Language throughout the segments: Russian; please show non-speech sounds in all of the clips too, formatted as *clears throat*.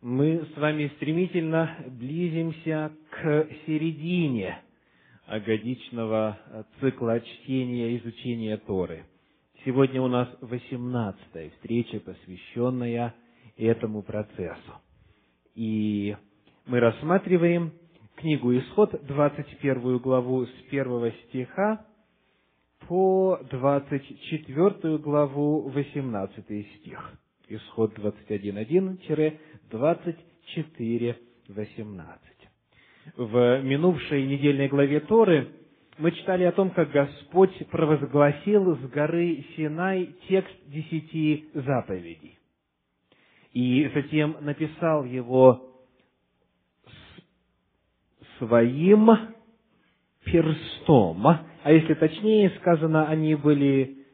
мы с вами стремительно близимся к середине годичного цикла чтения и изучения Торы. Сегодня у нас восемнадцатая встреча, посвященная этому процессу. И мы рассматриваем книгу Исход, 21 главу с первого стиха по 24 главу, 18 стих. Исход 21.1-24.18. В минувшей недельной главе Торы мы читали о том, как Господь провозгласил с горы Синай текст десяти заповедей. И затем написал его своим перстом. А если точнее сказано, они были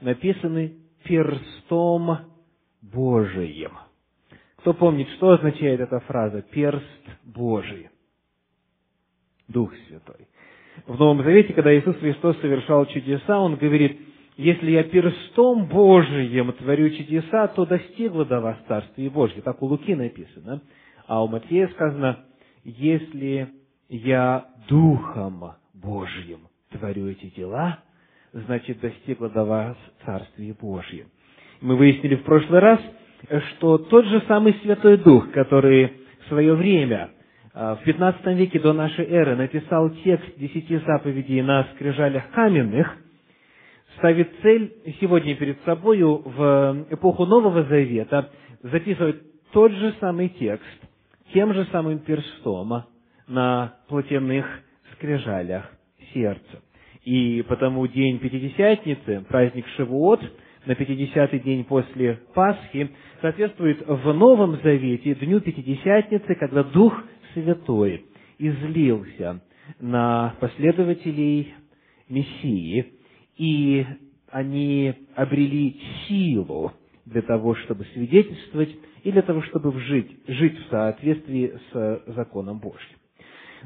написаны перстом Божиим. Кто помнит, что означает эта фраза «перст Божий»? Дух Святой. В Новом Завете, когда Иисус Христос совершал чудеса, Он говорит, если я перстом Божиим творю чудеса, то достигло до вас Царствие Божье. Так у Луки написано. А у Матфея сказано, если я Духом Божьим творю эти дела, значит, достигло до вас Царствие Божье. Мы выяснили в прошлый раз, что тот же самый Святой Дух, который в свое время, а, в 15 веке до нашей эры, написал текст десяти заповедей на скрижалях каменных, ставит цель сегодня перед собою в эпоху Нового Завета записывать тот же самый текст, тем же самым перстом на плотяных скрижалях сердца. И потому день Пятидесятницы, праздник Шивуот – на 50-й день после Пасхи соответствует в Новом Завете Дню Пятидесятницы, когда Дух Святой излился на последователей Мессии, и они обрели силу для того, чтобы свидетельствовать и для того, чтобы жить, жить в соответствии с законом Божьим.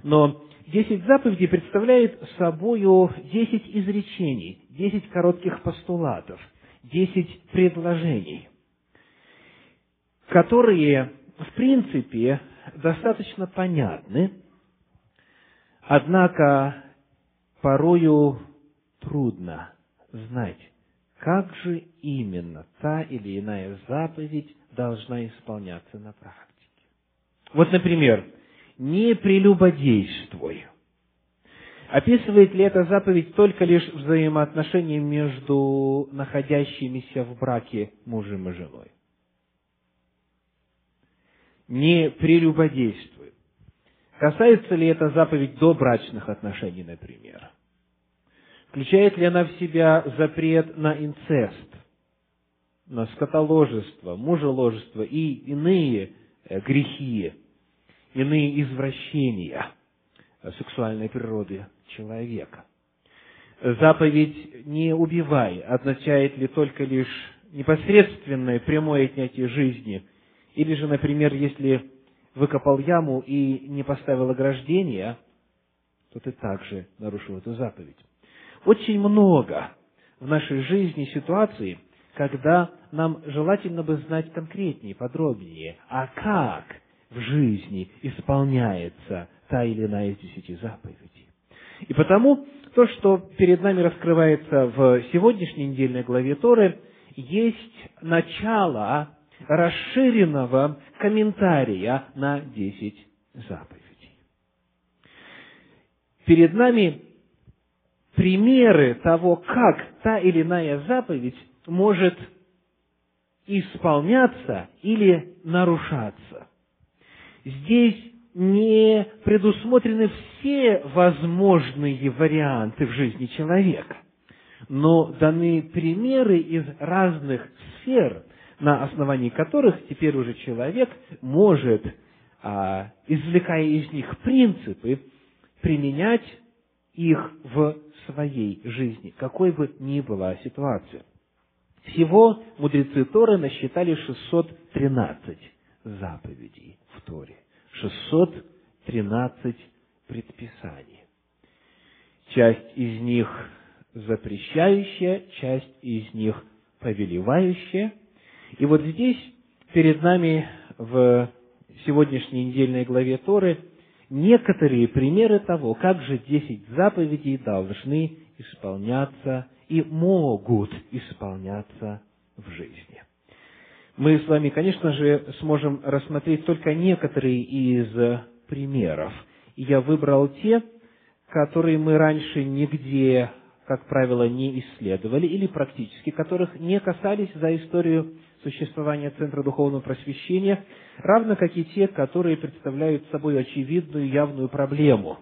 Но десять заповедей представляет собою десять изречений, десять коротких постулатов – десять предложений, которые, в принципе, достаточно понятны, однако порою трудно знать, как же именно та или иная заповедь должна исполняться на практике. Вот, например, не прелюбодействуй. Описывает ли эта заповедь только лишь взаимоотношения между находящимися в браке мужем и женой? Не прелюбодействует. Касается ли эта заповедь до брачных отношений, например? Включает ли она в себя запрет на инцест, на скотоложество, мужеложество и иные э, грехи, иные извращения сексуальной природы человека. Заповедь «не убивай» означает ли только лишь непосредственное прямое отнятие жизни, или же, например, если выкопал яму и не поставил ограждения, то ты также нарушил эту заповедь. Очень много в нашей жизни ситуаций, когда нам желательно бы знать конкретнее, подробнее, а как в жизни исполняется та или иная из десяти заповедей. И потому то, что перед нами раскрывается в сегодняшней недельной главе Торы, есть начало расширенного комментария на десять заповедей. Перед нами примеры того, как та или иная заповедь может исполняться или нарушаться. Здесь не предусмотрены все возможные варианты в жизни человека, но даны примеры из разных сфер, на основании которых теперь уже человек может, а, извлекая из них принципы, применять их в своей жизни, какой бы ни была ситуация. Всего мудрецы Торы насчитали 613 заповедей в Торе. 613 предписаний. Часть из них запрещающая, часть из них повелевающая. И вот здесь перед нами в сегодняшней недельной главе Торы некоторые примеры того, как же десять заповедей должны исполняться и могут исполняться в жизни. Мы с вами, конечно же, сможем рассмотреть только некоторые из примеров. И я выбрал те, которые мы раньше нигде, как правило, не исследовали, или практически, которых не касались за историю существования Центра Духовного Просвещения, равно как и те, которые представляют собой очевидную явную проблему,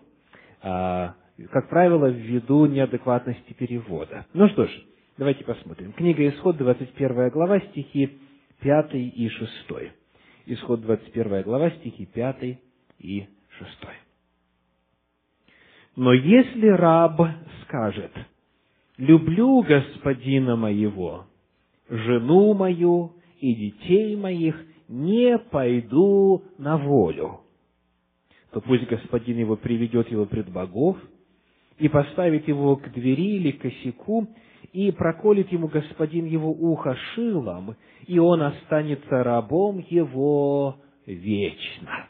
а, как правило, ввиду неадекватности перевода. Ну что ж, давайте посмотрим. Книга Исход, 21 глава, стихи 5 и 6. Исход 21 глава, стихи 5 и 6. Но если раб скажет, «Люблю господина моего, жену мою и детей моих, не пойду на волю, то пусть господин его приведет его пред богов и поставит его к двери или косяку, и проколет ему господин его ухо шилом, и он останется рабом его вечно.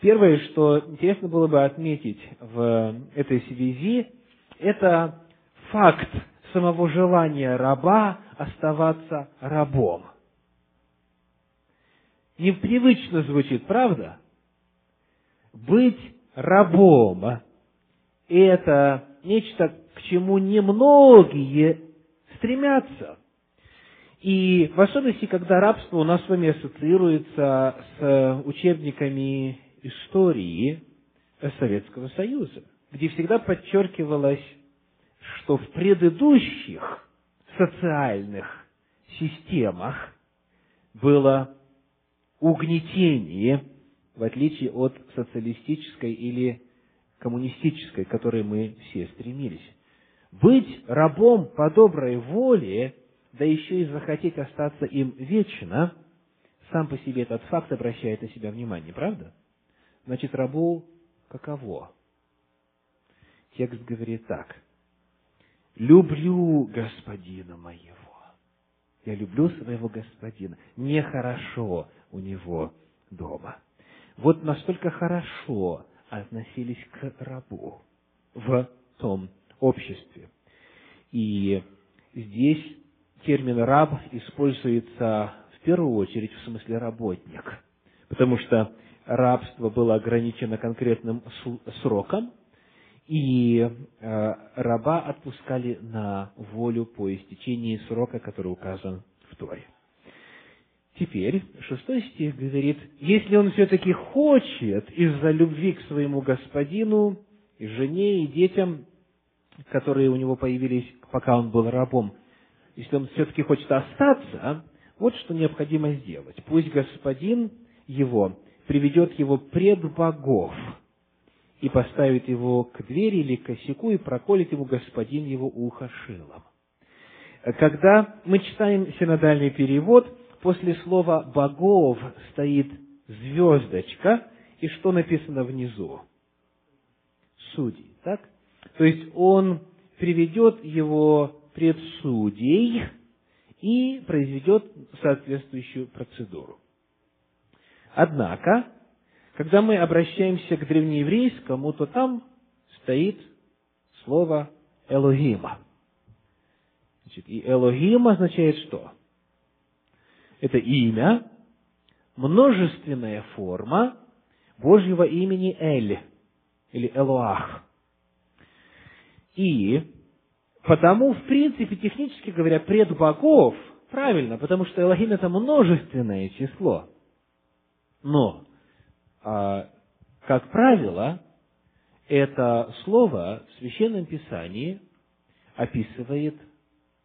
Первое, что интересно было бы отметить в этой связи, это факт самого желания раба оставаться рабом. Непривычно звучит, правда? Быть рабом – это нечто, к чему немногие стремятся. И в особенности, когда рабство у нас с вами ассоциируется с учебниками истории Советского Союза, где всегда подчеркивалось, что в предыдущих социальных системах было угнетение, в отличие от социалистической или коммунистической, к которой мы все стремились. Быть рабом по доброй воле, да еще и захотеть остаться им вечно, сам по себе этот факт обращает на себя внимание, правда? Значит, рабу каково? Текст говорит так. «Люблю господина моего». Я люблю своего господина. Нехорошо у него дома. Вот настолько хорошо относились к рабу в том обществе. И здесь термин «раб» используется в первую очередь в смысле «работник», потому что рабство было ограничено конкретным сроком, и э, раба отпускали на волю по истечении срока, который указан в Торе. Теперь шестой стих говорит, если он все-таки хочет из-за любви к своему господину, и жене, и детям, которые у него появились, пока он был рабом, если он все-таки хочет остаться, вот что необходимо сделать. Пусть господин его приведет его пред богов и поставит его к двери или к косяку и проколет ему господин его ухо шилом. Когда мы читаем синодальный перевод, после слова «богов» стоит звездочка, и что написано внизу? Судей, так? То есть он приведет его пред судей и произведет соответствующую процедуру. Однако, когда мы обращаемся к древнееврейскому, то там стоит слово «элогима». Значит, и «элогим» означает что? Это имя, множественная форма Божьего имени Эль, или Элоах. И потому, в принципе, технически говоря, пред богов, правильно, потому что Элохим это множественное число. Но, а, как правило, это слово в Священном Писании описывает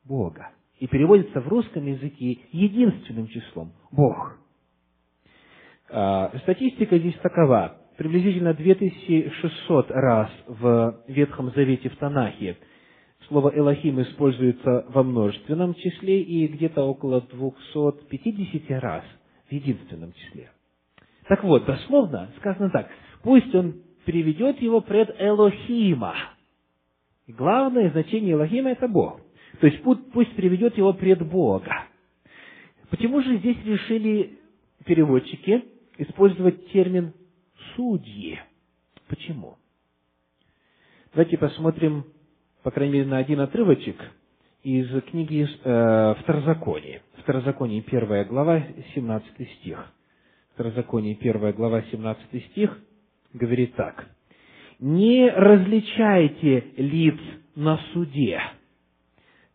Бога и переводится в русском языке единственным числом – Бог. А, статистика здесь такова. Приблизительно 2600 раз в Ветхом Завете в Танахе слово «элохим» используется во множественном числе и где-то около 250 раз в единственном числе. Так вот, дословно сказано так. Пусть он приведет его пред Элохима. И главное значение Элохима – это Бог. То есть пусть приведет его пред Бога. Почему же здесь решили переводчики использовать термин «судьи». Почему? Давайте посмотрим, по крайней мере, на один отрывочек из книги э, Второзаконие. Второзаконие, первая глава, 17 стих. Второзаконие, первая глава, 17 стих, говорит так. «Не различайте лиц на суде,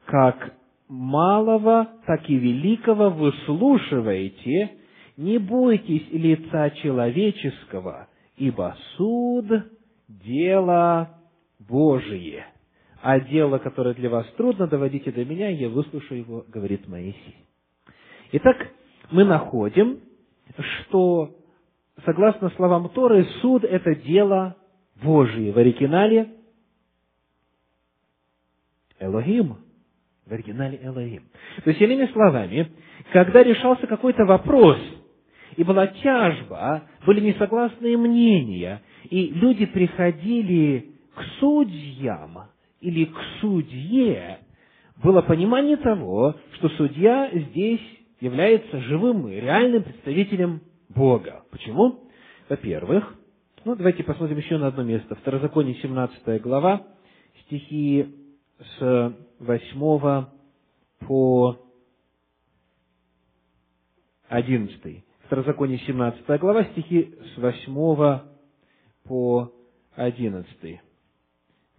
как малого, так и великого выслушиваете, не бойтесь лица человеческого, ибо суд – дело Божие. А дело, которое для вас трудно, доводите до меня, я выслушаю его, говорит Моисей. Итак, мы находим, что, согласно словам Торы, суд – это дело Божие. В оригинале Элохим. В оригинале Элохим. То есть, иными словами, когда решался какой-то вопрос, и была тяжба, были несогласные мнения, и люди приходили к судьям или к судье, было понимание того, что судья здесь является живым и реальным представителем Бога. Почему? Во-первых, ну, давайте посмотрим еще на одно место. Второзаконие, 17 глава, стихи с 8 по 11. Второзаконие, 17 глава, стихи с 8 по 11.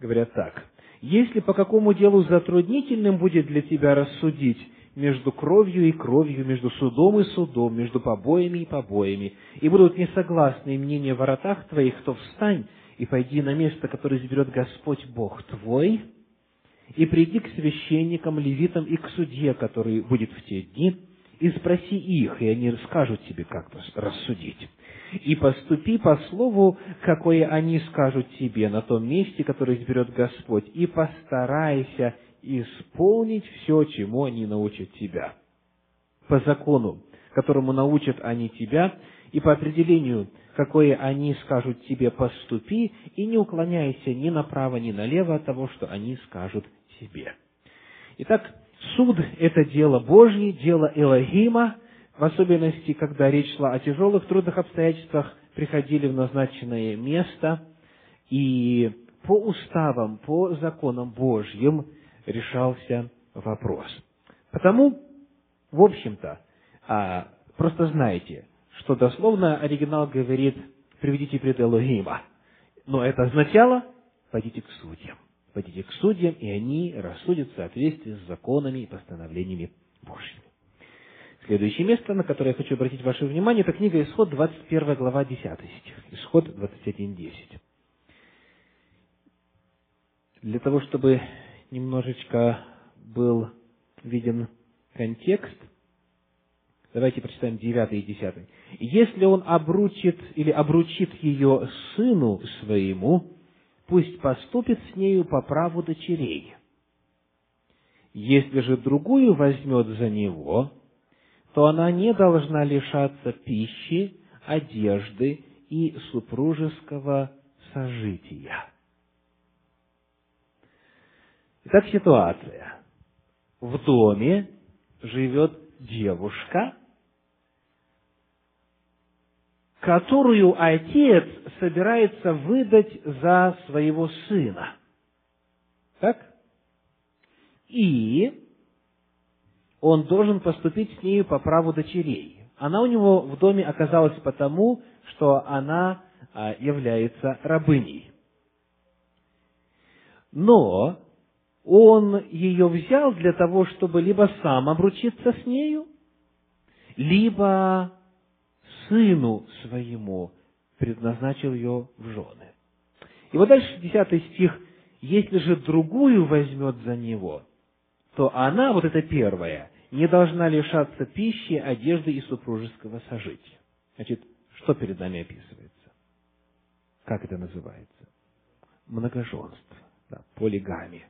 Говорят так. «Если по какому делу затруднительным будет для тебя рассудить между кровью и кровью, между судом и судом, между побоями и побоями, и будут несогласные мнения в воротах твоих, то встань и пойди на место, которое изберет Господь Бог твой, и приди к священникам, левитам и к судье, который будет в те дни, и спроси их, и они скажут тебе, как рассудить. И поступи по слову, какое они скажут тебе на том месте, которое изберет Господь, и постарайся исполнить все, чему они научат тебя. По закону, которому научат они тебя, и по определению, какое они скажут тебе, поступи, и не уклоняйся ни направо, ни налево от того, что они скажут тебе. Итак, суд – это дело Божье, дело Элогима, в особенности, когда речь шла о тяжелых, трудных обстоятельствах, приходили в назначенное место, и по уставам, по законам Божьим решался вопрос. Потому, в общем-то, а, просто знаете, что дословно оригинал говорит «приведите пред Элогима», но это означало «пойдите к судьям» пойдите к судьям, и они рассудят в соответствии с законами и постановлениями Божьими. Следующее место, на которое я хочу обратить ваше внимание, это книга Исход, 21 глава, 10 стих. Исход 21.10. Для того, чтобы немножечко был виден контекст, давайте прочитаем 9 и 10. «Если он обручит или обручит ее сыну своему, пусть поступит с нею по праву дочерей. Если же другую возьмет за него, то она не должна лишаться пищи, одежды и супружеского сожития. Итак, ситуация. В доме живет девушка, которую отец собирается выдать за своего сына. Так? И он должен поступить с нею по праву дочерей. Она у него в доме оказалась потому, что она а, является рабыней. Но он ее взял для того, чтобы либо сам обручиться с нею, либо сыну своему предназначил ее в жены. И вот дальше, десятый стих, если же другую возьмет за него, то она, вот эта первая, не должна лишаться пищи, одежды и супружеского сожития. Значит, что перед нами описывается? Как это называется? Многоженство, да, полигамия.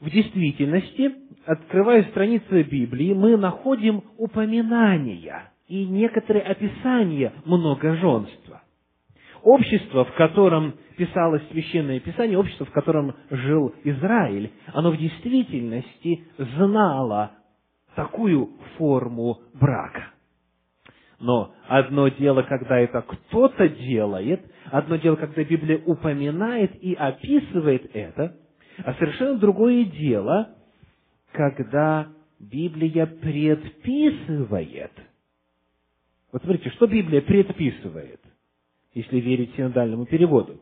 В действительности, открывая страницы Библии, мы находим упоминания и некоторые описания многоженства. Общество, в котором писалось Священное Писание, общество, в котором жил Израиль, оно в действительности знало такую форму брака. Но одно дело, когда это кто-то делает, одно дело, когда Библия упоминает и описывает это, а совершенно другое дело, когда Библия предписывает. Вот смотрите, что Библия предписывает, если верить синодальному переводу.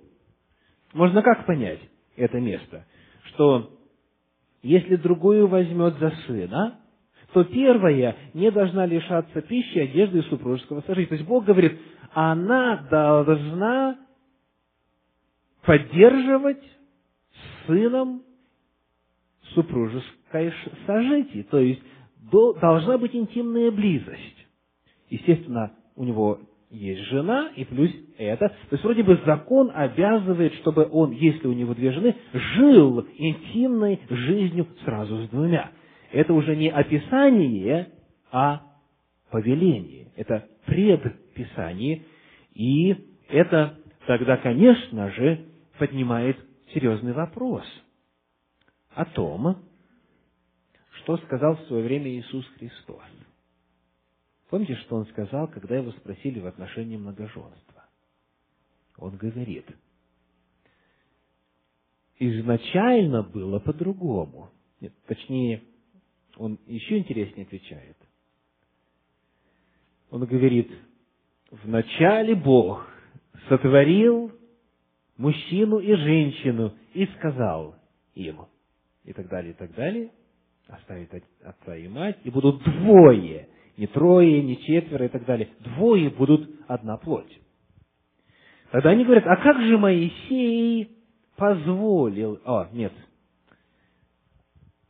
Можно как понять это место? Что если другую возьмет за сына, то первая не должна лишаться пищи, одежды и супружеского сожительства. То есть Бог говорит, она должна поддерживать сыном супружеское сожитие. То есть должна быть интимная близость. Естественно, у него есть жена, и плюс это. То есть, вроде бы закон обязывает, чтобы он, если у него две жены, жил интимной жизнью сразу с двумя. Это уже не описание, а повеление. Это предписание. И это тогда, конечно же, поднимает серьезный вопрос о том, что сказал в свое время Иисус Христос. Помните, что он сказал, когда его спросили в отношении многоженства? Он говорит, изначально было по-другому. Нет, точнее, он еще интереснее отвечает. Он говорит, вначале Бог сотворил мужчину и женщину и сказал им, и так далее, и так далее, оставит отца и мать, и будут двое – не трое, не четверо и так далее. Двое будут одна плоть. Тогда они говорят, а как же Моисей позволил... О, нет.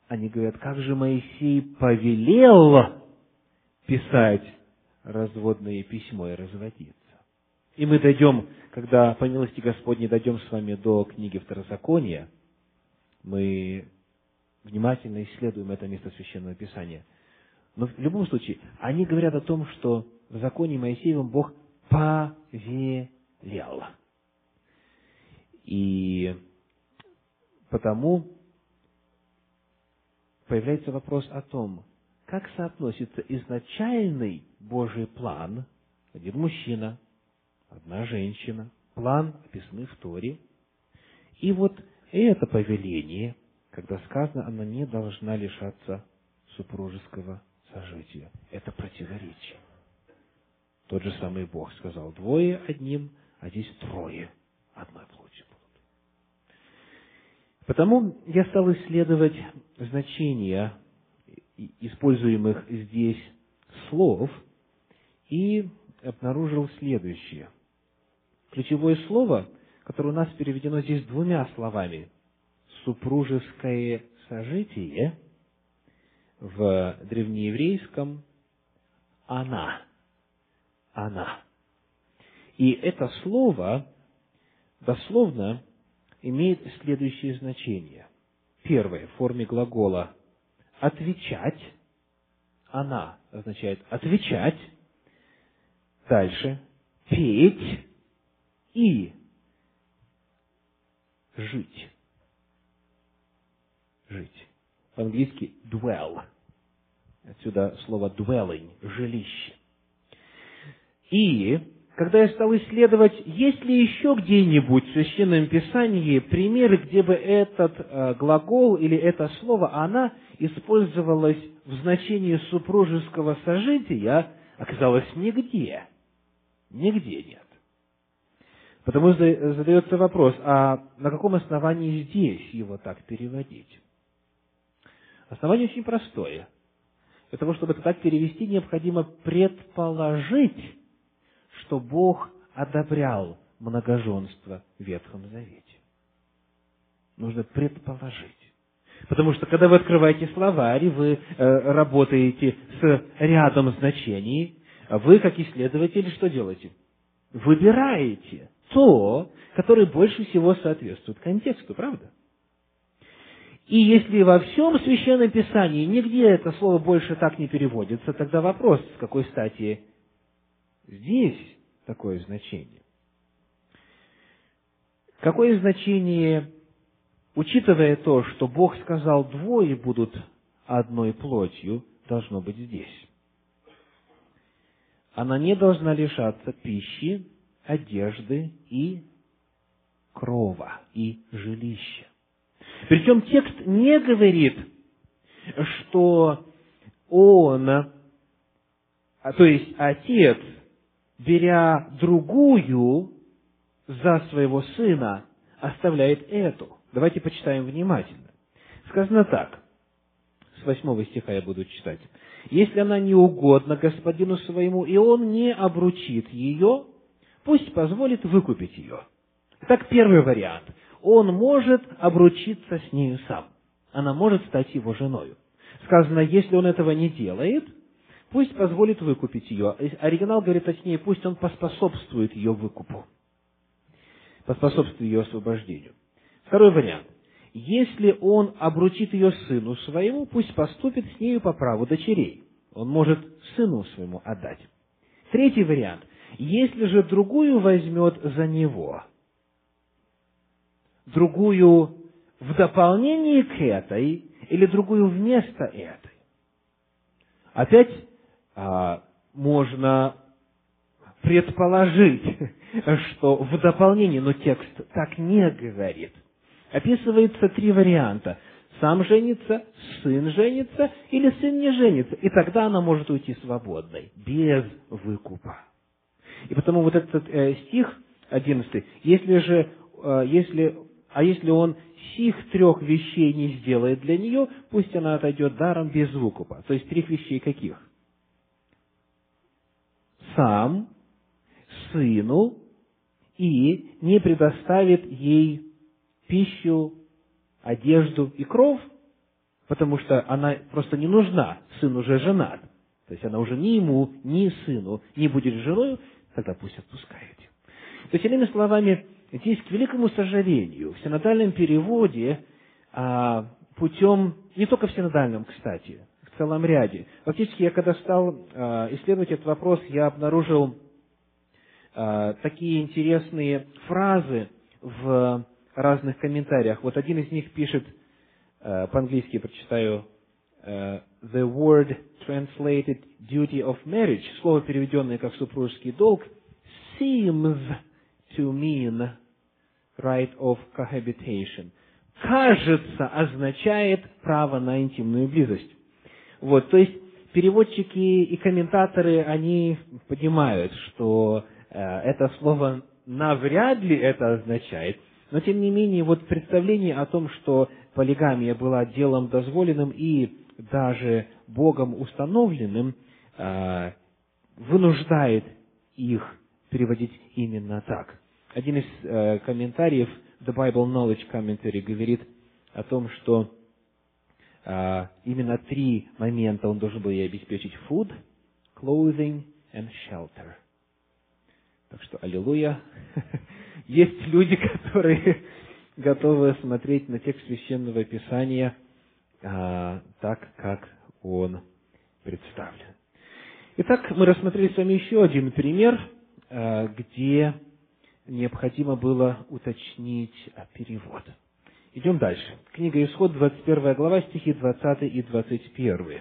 Они говорят, как же Моисей повелел писать разводное письмо и разводиться. И мы дойдем, когда по милости Господней дойдем с вами до книги Второзакония, мы внимательно исследуем это место Священного Писания – но в любом случае, они говорят о том, что в законе Моисеевом Бог повелел. И потому появляется вопрос о том, как соотносится изначальный Божий план, один мужчина, одна женщина, план, описанный в Торе, и вот это повеление, когда сказано, она не должна лишаться супружеского сожития. Это противоречие. Тот же самый Бог сказал, двое одним, а здесь трое одной плоти будут. Потому я стал исследовать значения используемых здесь слов и обнаружил следующее. Ключевое слово, которое у нас переведено здесь двумя словами, супружеское сожитие – в древнееврейском «она». «Она». И это слово дословно имеет следующее значение. Первое, в форме глагола «отвечать». «Она» означает «отвечать». Дальше «петь» и «жить». Жить по-английски dwell. Отсюда слово dwelling, жилище. И, когда я стал исследовать, есть ли еще где-нибудь в Священном Писании примеры, где бы этот э, глагол или это слово «она» использовалось в значении супружеского сожития, оказалось нигде. Нигде нет. Потому задается вопрос, а на каком основании здесь его так переводить? Основание очень простое. Для того, чтобы это так перевести, необходимо предположить, что Бог одобрял многоженство в Ветхом Завете. Нужно предположить. Потому что, когда вы открываете словарь, вы э, работаете с рядом значений, вы, как исследователь, что делаете? Выбираете то, которое больше всего соответствует контексту, правда? И если во всем Священном Писании нигде это слово больше так не переводится, тогда вопрос, с какой стати здесь такое значение? Какое значение, учитывая то, что Бог сказал, двое будут одной плотью, должно быть здесь? она не должна лишаться пищи, одежды и крова, и жилища. Причем текст не говорит, что он, а, то есть отец, беря другую за своего сына, оставляет эту. Давайте почитаем внимательно. Сказано так, с восьмого стиха я буду читать. «Если она не угодна господину своему, и он не обручит ее, пусть позволит выкупить ее». Итак, первый вариант. Он может обручиться с нею сам. Она может стать его женой. Сказано, если он этого не делает, пусть позволит выкупить ее. Оригинал говорит точнее, пусть он поспособствует ее выкупу. Поспособствует ее освобождению. Второй вариант. Если он обручит ее сыну своему, пусть поступит с нею по праву дочерей. Он может сыну своему отдать. Третий вариант. Если же другую возьмет за него, другую в дополнение к этой или другую вместо этой. Опять а, можно предположить, *laughs* что в дополнение, но текст так не говорит. Описывается три варианта. Сам женится, сын женится или сын не женится. И тогда она может уйти свободной, без выкупа. И потому вот этот э, стих, одиннадцатый, если же, э, если а если он сих трех вещей не сделает для нее, пусть она отойдет даром без выкупа. То есть трех вещей каких? Сам, сыну и не предоставит ей пищу, одежду и кров, потому что она просто не нужна, сын уже женат. То есть она уже ни ему, ни сыну не будет женой, тогда пусть отпускает. То есть, иными словами, Здесь, к великому сожалению, в синодальном переводе а, путем, не только в синодальном, кстати, в целом ряде. Фактически, я когда стал а, исследовать этот вопрос, я обнаружил а, такие интересные фразы в разных комментариях. Вот один из них пишет, по-английски прочитаю, the word translated duty of marriage, слово, переведенное как супружеский долг, seems to mean right of cohabitation. Кажется, означает право на интимную близость. Вот, то есть переводчики и комментаторы, они понимают, что э, это слово навряд ли это означает, но тем не менее, вот представление о том, что полигамия была делом дозволенным и даже Богом установленным, э, вынуждает их переводить именно так. Один из э, комментариев The Bible Knowledge Commentary говорит о том, что э, именно три момента он должен был ей обеспечить food, clothing and shelter. Так что, аллилуйя. *laughs* Есть люди, которые *laughs* готовы смотреть на текст Священного Писания а, так, как он представлен. Итак, мы рассмотрели с вами еще один пример, а, где необходимо было уточнить перевод. Идем дальше. Книга Исход, 21 глава, стихи 20 и 21.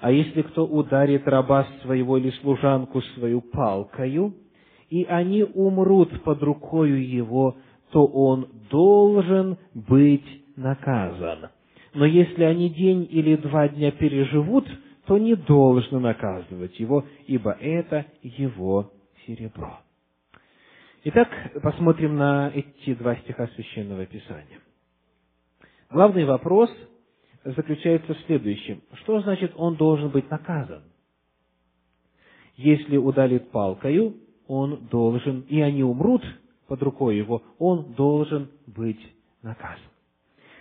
«А если кто ударит раба своего или служанку свою палкою, и они умрут под рукою его, то он должен быть наказан. Но если они день или два дня переживут, то не должны наказывать его, ибо это его серебро. Итак, посмотрим на эти два стиха Священного Писания. Главный вопрос заключается в следующем. Что значит он должен быть наказан? Если удалит палкою, он должен, и они умрут под рукой его, он должен быть наказан.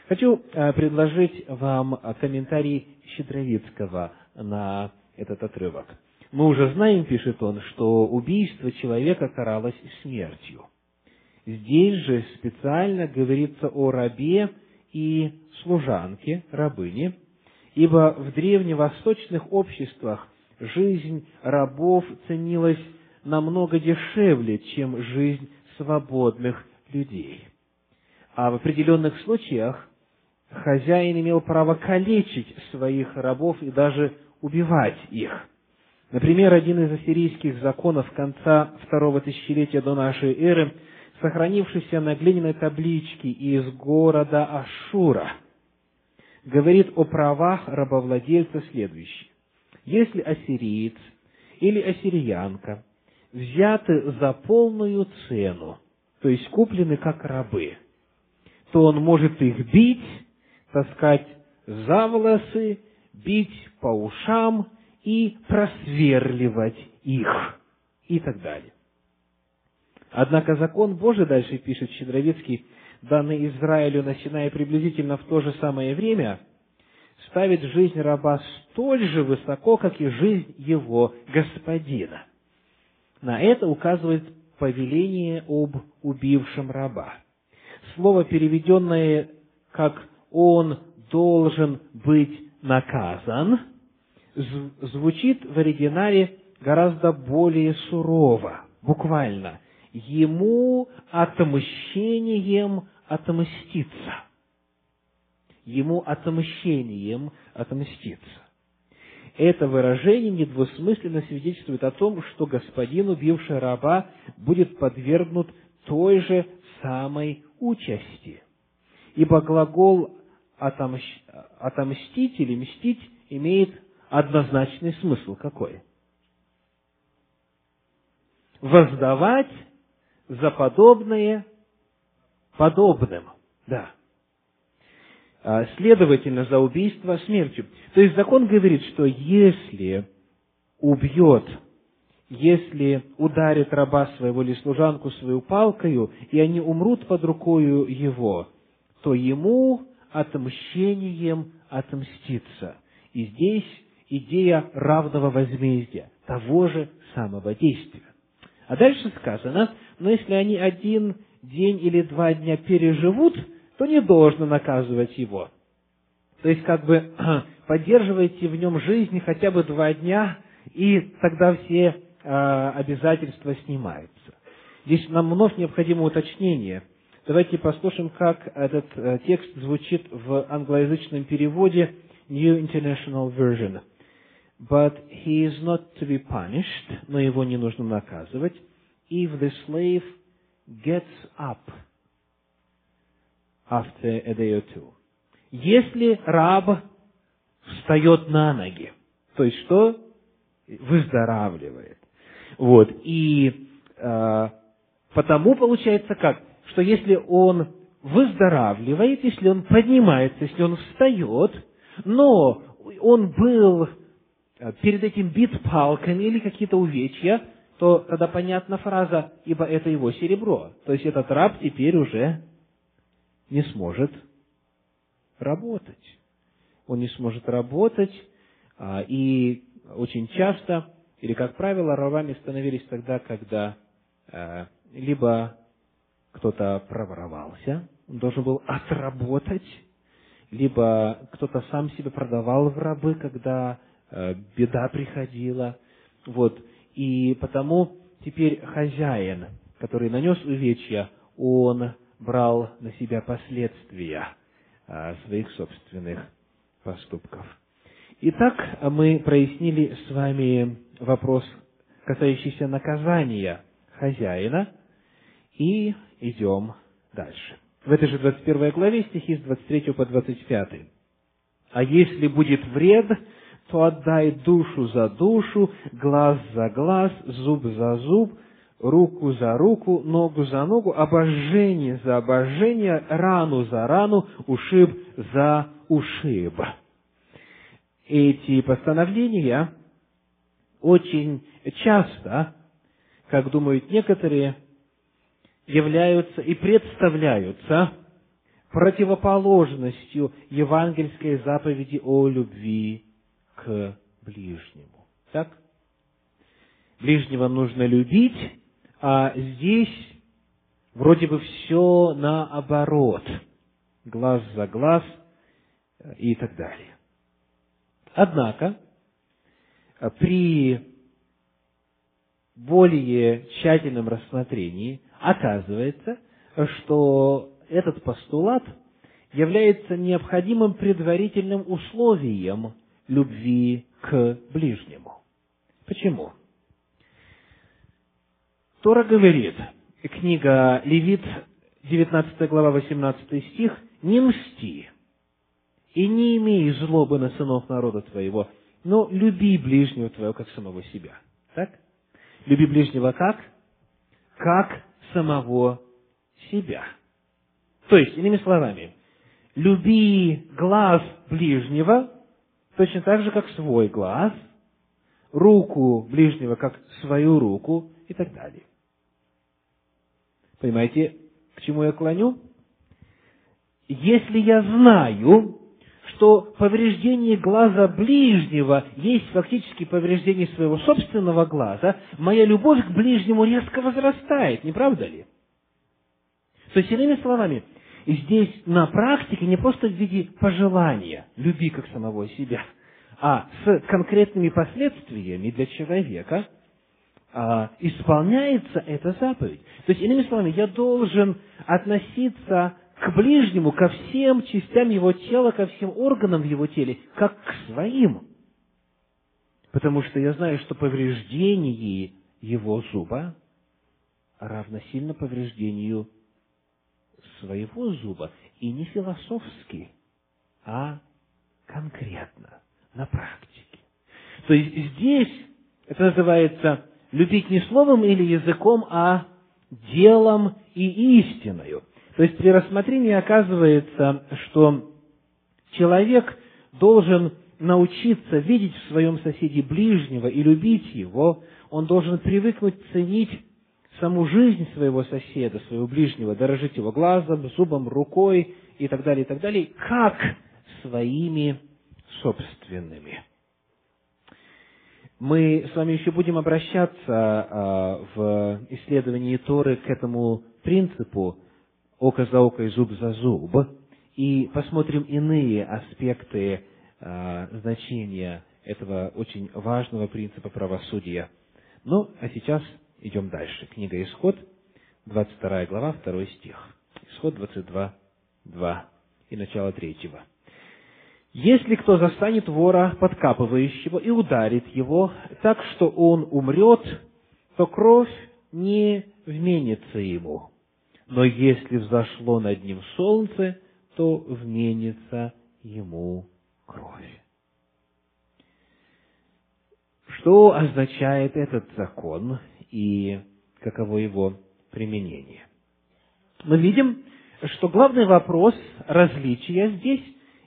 Хочу э, предложить вам комментарий Щедровицкого на этот отрывок. Мы уже знаем, пишет он, что убийство человека каралось смертью. Здесь же специально говорится о рабе и служанке, рабыне, ибо в древневосточных обществах жизнь рабов ценилась намного дешевле, чем жизнь свободных людей. А в определенных случаях хозяин имел право калечить своих рабов и даже убивать их – Например, один из ассирийских законов конца второго тысячелетия до нашей эры, сохранившийся на глиняной табличке из города Ашура, говорит о правах рабовладельца следующее. Если ассириец или ассириянка взяты за полную цену, то есть куплены как рабы, то он может их бить, таскать за волосы, бить по ушам и просверливать их и так далее. Однако закон Божий, дальше пишет Щедровицкий, данный Израилю на Синае приблизительно в то же самое время, ставит жизнь раба столь же высоко, как и жизнь его господина. На это указывает повеление об убившем раба. Слово, переведенное как «он должен быть наказан», звучит в оригинале гораздо более сурово, буквально. Ему отмщением отомститься. Ему отмщением отомститься. Это выражение недвусмысленно свидетельствует о том, что господин, убивший раба, будет подвергнут той же самой участи. Ибо глагол отомстить или мстить имеет однозначный смысл какой? Воздавать за подобное подобным. Да. А, следовательно, за убийство смертью. То есть закон говорит, что если убьет, если ударит раба своего или служанку свою палкою, и они умрут под рукою его, то ему отмщением отмстится. И здесь идея равного возмездия, того же самого действия. А дальше сказано, но если они один день или два дня переживут, то не должно наказывать его. То есть, как бы, *clears throat* поддерживайте в нем жизнь хотя бы два дня, и тогда все э, обязательства снимаются. Здесь нам вновь необходимо уточнение. Давайте послушаем, как этот э, текст звучит в англоязычном переводе New International Version. But he is not to be punished, но его не нужно наказывать, if the slave gets up after a day or two. Если раб встает на ноги, то есть что? Выздоравливает. Вот. И э, потому получается как? Что если он выздоравливает, если он поднимается, если он встает, но он был перед этим бит палками или какие-то увечья, то тогда понятна фраза «ибо это его серебро». То есть этот раб теперь уже не сможет работать. Он не сможет работать, а, и очень часто, или как правило, рабами становились тогда, когда а, либо кто-то проворовался, он должен был отработать, либо кто-то сам себя продавал в рабы, когда беда приходила. Вот. И потому теперь хозяин, который нанес увечья, он брал на себя последствия а, своих собственных поступков. Итак, мы прояснили с вами вопрос, касающийся наказания хозяина, и идем дальше. В этой же 21 главе стихи с 23 по 25. «А если будет вред, то отдай душу за душу, глаз за глаз, зуб за зуб, руку за руку, ногу за ногу, обожжение за обожжение, рану за рану, ушиб за ушиб. Эти постановления очень часто, как думают некоторые, являются и представляются противоположностью евангельской заповеди о любви к ближнему. Так? Ближнего нужно любить, а здесь вроде бы все наоборот. Глаз за глаз и так далее. Однако, при более тщательном рассмотрении оказывается, что этот постулат является необходимым предварительным условием любви к ближнему. Почему? Тора говорит, книга Левит, 19 глава, 18 стих, «Не мсти, и не имей злобы на сынов народа твоего, но люби ближнего твоего, как самого себя». Так? Люби ближнего как? Как самого себя. То есть, иными словами, люби глаз ближнего точно так же, как свой глаз, руку ближнего, как свою руку и так далее. Понимаете, к чему я клоню? Если я знаю, что повреждение глаза ближнего есть фактически повреждение своего собственного глаза, моя любовь к ближнему резко возрастает, не правда ли? То есть, иными словами, здесь на практике не просто в виде пожелания «люби как самого себя», а с конкретными последствиями для человека – а, исполняется эта заповедь. То есть, иными словами, я должен относиться к ближнему, ко всем частям его тела, ко всем органам в его теле, как к своим. Потому что я знаю, что повреждение его зуба равносильно повреждению своего зуба. И не философски, а конкретно, на практике. То есть здесь это называется любить не словом или языком, а делом и истиною. То есть при рассмотрении оказывается, что человек должен научиться видеть в своем соседе ближнего и любить его, он должен привыкнуть ценить саму жизнь своего соседа, своего ближнего, дорожить его глазом, зубом, рукой и так далее, и так далее, как своими собственными. Мы с вами еще будем обращаться а, в исследовании Торы к этому принципу око за око и зуб за зуб, и посмотрим иные аспекты а, значения этого очень важного принципа правосудия. Ну, а сейчас идем дальше. Книга Исход, 22 глава, 2 стих. Исход 22, 2 и начало 3. Если кто застанет вора, подкапывающего, и ударит его так, что он умрет, то кровь не вменится ему. Но если взошло над ним солнце, то вменится ему кровь. Что означает этот закон и каково его применение? Мы видим, что главный вопрос различия здесь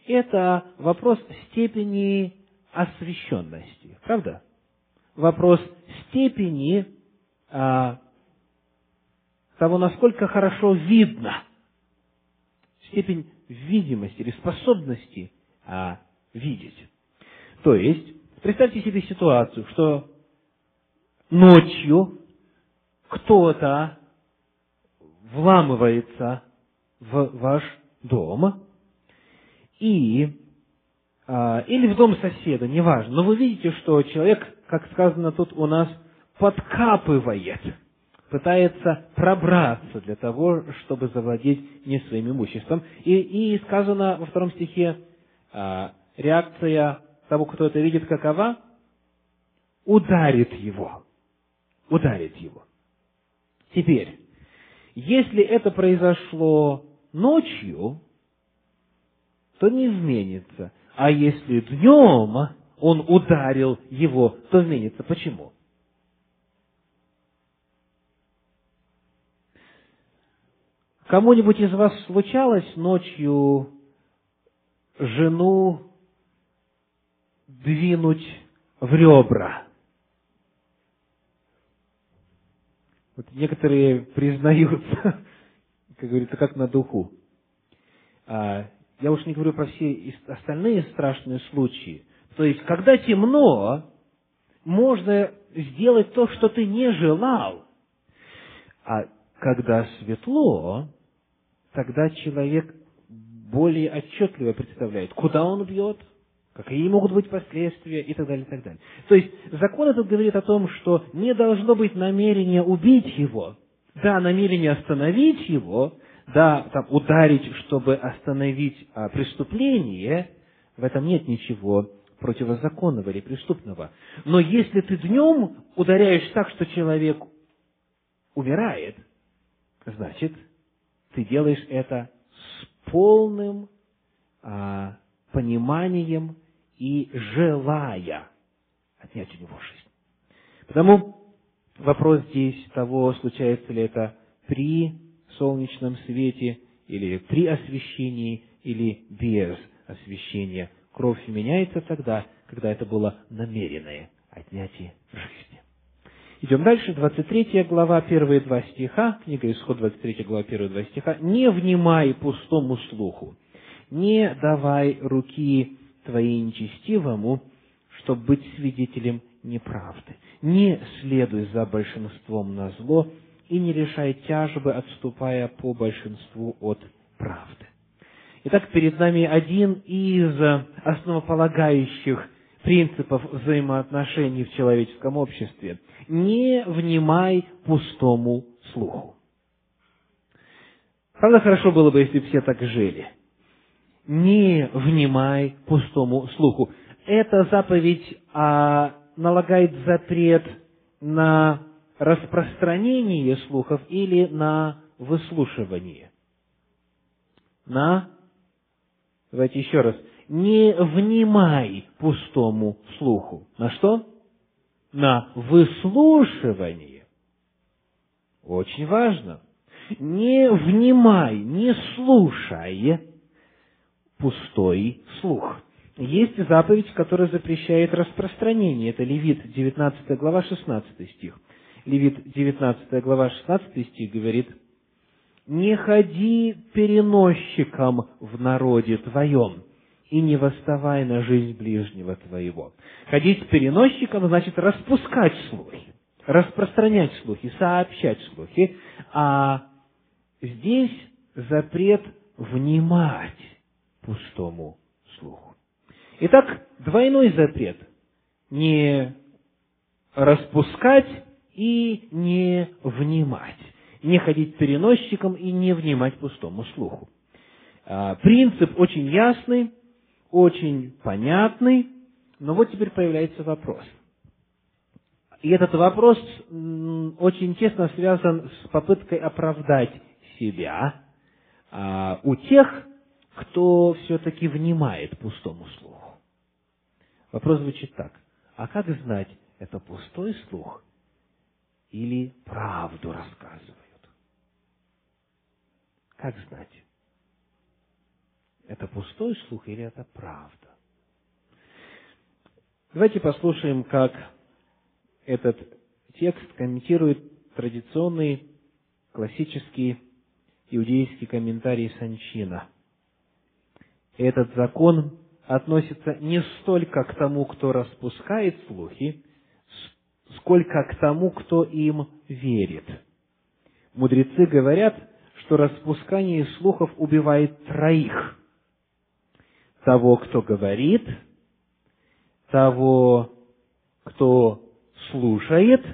это вопрос степени освященности. Правда? Вопрос степени а, того, насколько хорошо видно. Степень видимости или способности а, видеть. То есть, представьте себе ситуацию, что ночью кто-то вламывается в ваш дом, и а, или в дом соседа, неважно. Но вы видите, что человек, как сказано тут у нас, подкапывает, пытается пробраться для того, чтобы завладеть не своим имуществом. И, и сказано во втором стихе, а, реакция того, кто это видит, какова? Ударит его. Ударит его. Теперь, если это произошло ночью, то не изменится. А если днем он ударил его, то изменится. Почему? Кому-нибудь из вас случалось ночью жену двинуть в ребра? Вот некоторые признаются, *laughs* как говорится, как на духу. А, я уж не говорю про все остальные страшные случаи. То есть, когда темно, можно сделать то, что ты не желал. А когда светло, тогда человек более отчетливо представляет, куда он бьет, какие могут быть последствия и так далее, и так далее. То есть закон этот говорит о том, что не должно быть намерения убить его. Да, намерение остановить его, да, там, ударить, чтобы остановить а, преступление, в этом нет ничего противозаконного или преступного. Но если ты днем ударяешь так, что человек умирает, значит, ты делаешь это с полным а, пониманием и желая отнять у него жизнь. Потому вопрос здесь того, случается ли это при солнечном свете, или при освещении, или без освещения. Кровь меняется тогда, когда это было намеренное отнятие жизни. Идем дальше, 23 глава, первые два стиха, книга Исход, 23 глава, первые два стиха. «Не внимай пустому слуху, не давай руки твоей нечестивому, чтобы быть свидетелем неправды. Не следуй за большинством на зло и не решай тяжбы, отступая по большинству от правды. Итак, перед нами один из основополагающих принципов взаимоотношений в человеческом обществе. Не внимай пустому слуху. Правда, хорошо было бы, если все так жили. Не внимай пустому слуху. Эта заповедь а, налагает запрет на распространение слухов или на выслушивание. На, давайте еще раз, не внимай пустому слуху. На что? На выслушивание. Очень важно. Не внимай, не слушай пустой слух. Есть заповедь, которая запрещает распространение. Это Левит, 19 глава, 16 стих. Левит, 19 глава, 16 стих говорит, «Не ходи переносчиком в народе твоем, и не восставай на жизнь ближнего твоего». Ходить переносчиком значит распускать слухи, распространять слухи, сообщать слухи, а здесь запрет внимать пустому слуху. Итак, двойной запрет – не распускать и не внимать, не ходить переносчиком и не внимать пустому слуху. А, принцип очень ясный, очень понятный, но вот теперь появляется вопрос. И этот вопрос очень тесно связан с попыткой оправдать себя а, у тех, кто все-таки внимает пустому слуху. Вопрос звучит так. А как знать, это пустой слух или правду рассказывают? Как знать? Это пустой слух или это правда? Давайте послушаем, как этот текст комментирует традиционный классический иудейский комментарий Санчина. Этот закон относится не столько к тому, кто распускает слухи, сколько к тому, кто им верит. Мудрецы говорят, что распускание слухов убивает троих. Того, кто говорит, того, кто слушает,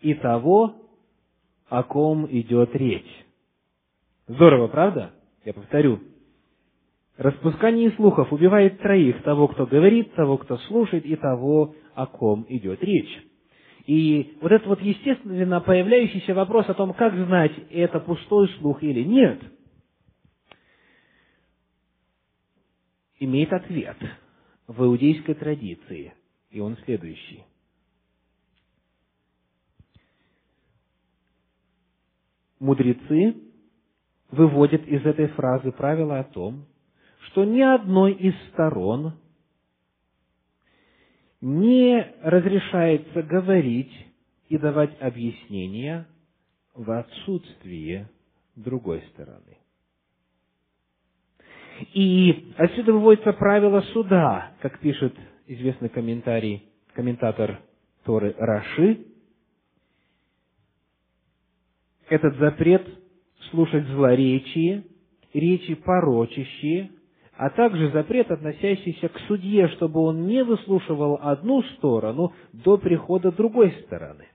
и того, о ком идет речь. Здорово, правда? Я повторю. Распускание слухов убивает троих, того, кто говорит, того, кто слушает, и того, о ком идет речь. И вот этот вот естественно появляющийся вопрос о том, как знать, это пустой слух или нет, имеет ответ в иудейской традиции, и он следующий. Мудрецы выводят из этой фразы правило о том, что ни одной из сторон не разрешается говорить и давать объяснения в отсутствие другой стороны. И отсюда выводится правило суда, как пишет известный комментарий, комментатор Торы Раши. Этот запрет слушать злоречие, речи порочащие, а также запрет, относящийся к судье, чтобы он не выслушивал одну сторону до прихода другой стороны.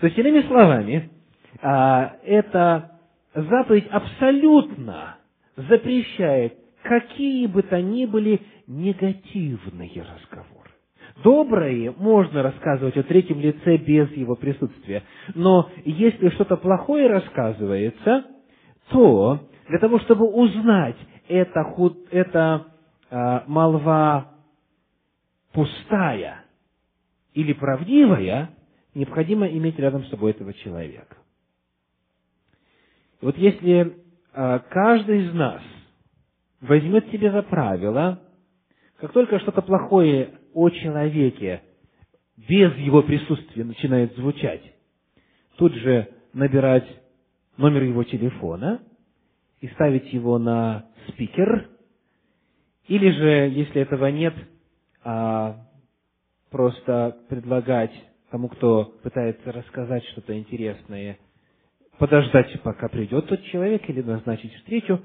То есть, иными словами, а, эта заповедь абсолютно запрещает какие бы то ни были негативные разговоры. Доброе можно рассказывать о третьем лице без его присутствия, но если что-то плохое рассказывается, то для того, чтобы узнать, это, худ, это э, молва пустая или правдивая, необходимо иметь рядом с собой этого человека. вот если э, каждый из нас возьмет себе за правило, как только что-то плохое о человеке без его присутствия начинает звучать, тут же набирать номер его телефона и ставить его на спикер, или же, если этого нет, а, просто предлагать тому, кто пытается рассказать что-то интересное, подождать, пока придет тот человек, или назначить встречу,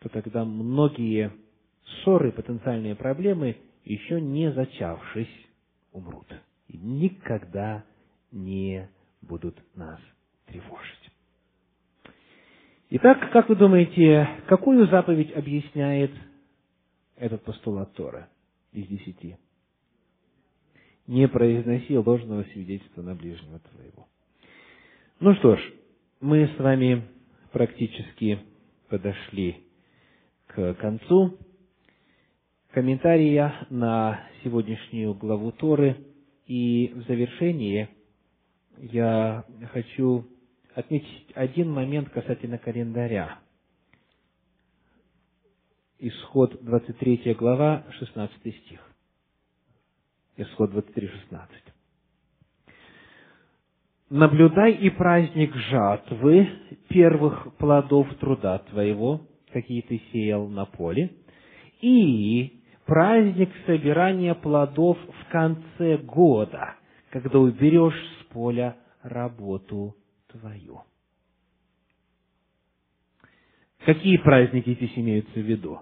то тогда многие ссоры, потенциальные проблемы, еще не зачавшись, умрут. И никогда не будут нас тревожить. Итак, как вы думаете, какую заповедь объясняет этот постулат Тора из десяти? Не произноси ложного свидетельства на ближнего твоего. Ну что ж, мы с вами практически подошли к концу комментария на сегодняшнюю главу Торы. И в завершении я хочу отметить один момент касательно календаря. Исход 23 глава, 16 стих. Исход 23, 16. «Наблюдай и праздник жатвы первых плодов труда твоего, какие ты сеял на поле, и праздник собирания плодов в конце года, когда уберешь с поля работу твою. Какие праздники здесь имеются в виду?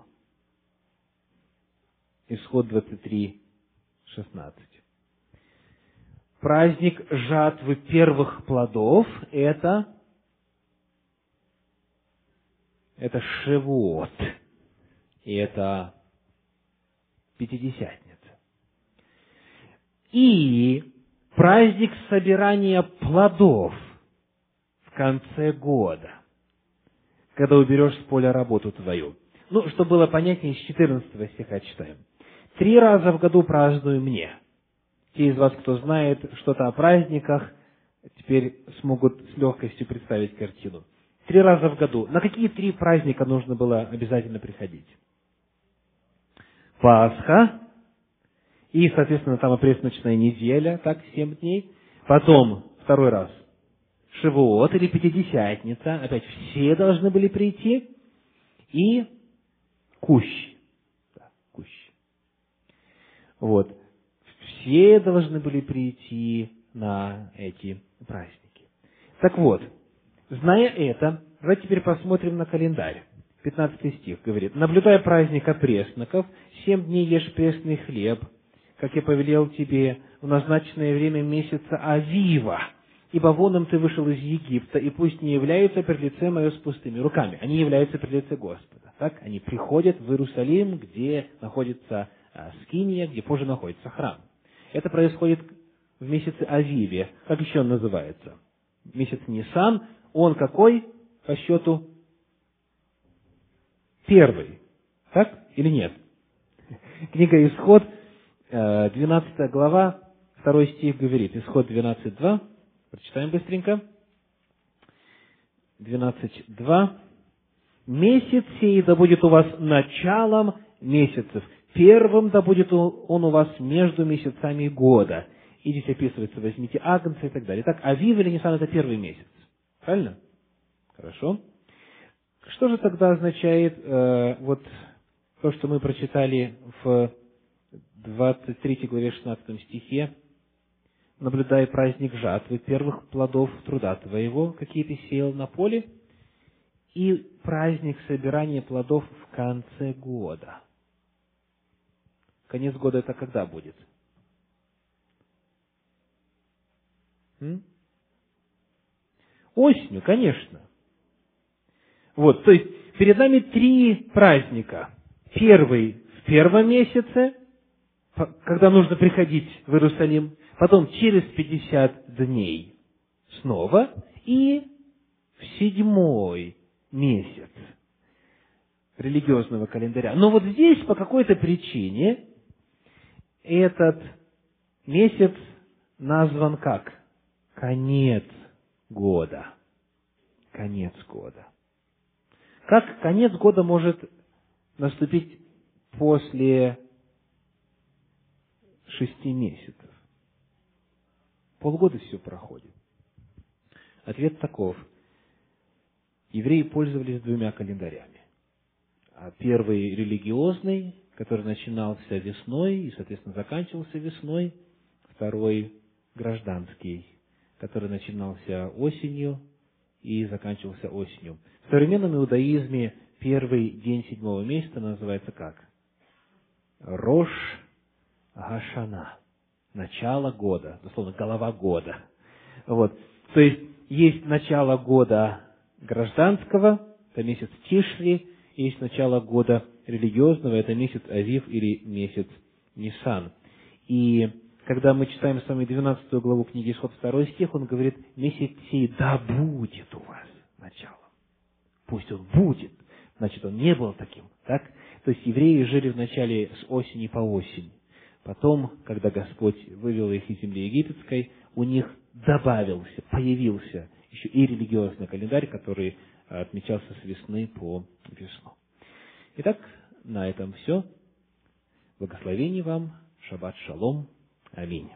Исход 23, 16. Праздник жатвы первых плодов – это, это Шевуот, и это Пятидесятница. И праздник собирания плодов – конце года, когда уберешь с поля работу твою. Ну, чтобы было понятнее, с 14 стиха читаем. Три раза в году праздную мне. Те из вас, кто знает что-то о праздниках, теперь смогут с легкостью представить картину. Три раза в году. На какие три праздника нужно было обязательно приходить? Пасха, и, соответственно, там опресночная неделя, так, семь дней. Потом, второй раз, Шивот или Пятидесятница, опять все должны были прийти, и Кущ. Да, Кущ. Вот. Все должны были прийти на эти праздники. Так вот, зная это, давайте теперь посмотрим на календарь. 15 стих говорит, «Наблюдая праздник опресноков, семь дней ешь пресный хлеб, как я повелел тебе в назначенное время месяца Авива, ибо вон им ты вышел из Египта, и пусть не являются пред лице мое с пустыми руками. Они являются пред лице Господа. Так? Они приходят в Иерусалим, где находится а, Скиния, где позже находится храм. Это происходит в месяце Авиве. Как еще он называется? Месяц Нисан. Он какой по счету? Первый. Так или нет? Книга Исход, 12 э, глава, 2 стих говорит, Исход 12, 2, Прочитаем быстренько. 12.2. «Месяц сей да будет у вас началом месяцев, первым да будет он у вас между месяцами года». И здесь описывается, возьмите агнца и так далее. Так, Авив или Нисан – это первый месяц. Правильно? Хорошо. Что же тогда означает э, вот то, что мы прочитали в 23 главе 16 стихе? Наблюдая праздник жатвы, первых плодов труда твоего, какие ты сеял на поле, и праздник собирания плодов в конце года. Конец года это когда будет? М? Осенью, конечно. Вот, то есть перед нами три праздника. Первый в первом месяце, когда нужно приходить в Иерусалим, потом через 50 дней снова и в седьмой месяц религиозного календаря. Но вот здесь по какой-то причине этот месяц назван как? Конец года. Конец года. Как конец года может наступить после шести месяцев? Полгода все проходит. Ответ таков. Евреи пользовались двумя календарями. А первый религиозный, который начинался весной и, соответственно, заканчивался весной. Второй гражданский, который начинался осенью и заканчивался осенью. В современном иудаизме первый день седьмого месяца называется как? Рош Гашана. Начало года, дословно, голова года. Вот. То есть, есть начало года гражданского, это месяц Тишри, есть начало года религиозного, это месяц Авив или месяц Нисан. И когда мы читаем с вами 12 главу книги Исход 2 стих, он говорит, месяц сей да будет у вас началом. Пусть он будет. Значит, он не был таким, так? То есть евреи жили вначале с осени по осень. Потом, когда Господь вывел их из земли египетской, у них добавился, появился еще и религиозный календарь, который отмечался с весны по весну. Итак, на этом все. Благословений вам. Шаббат шалом. Аминь.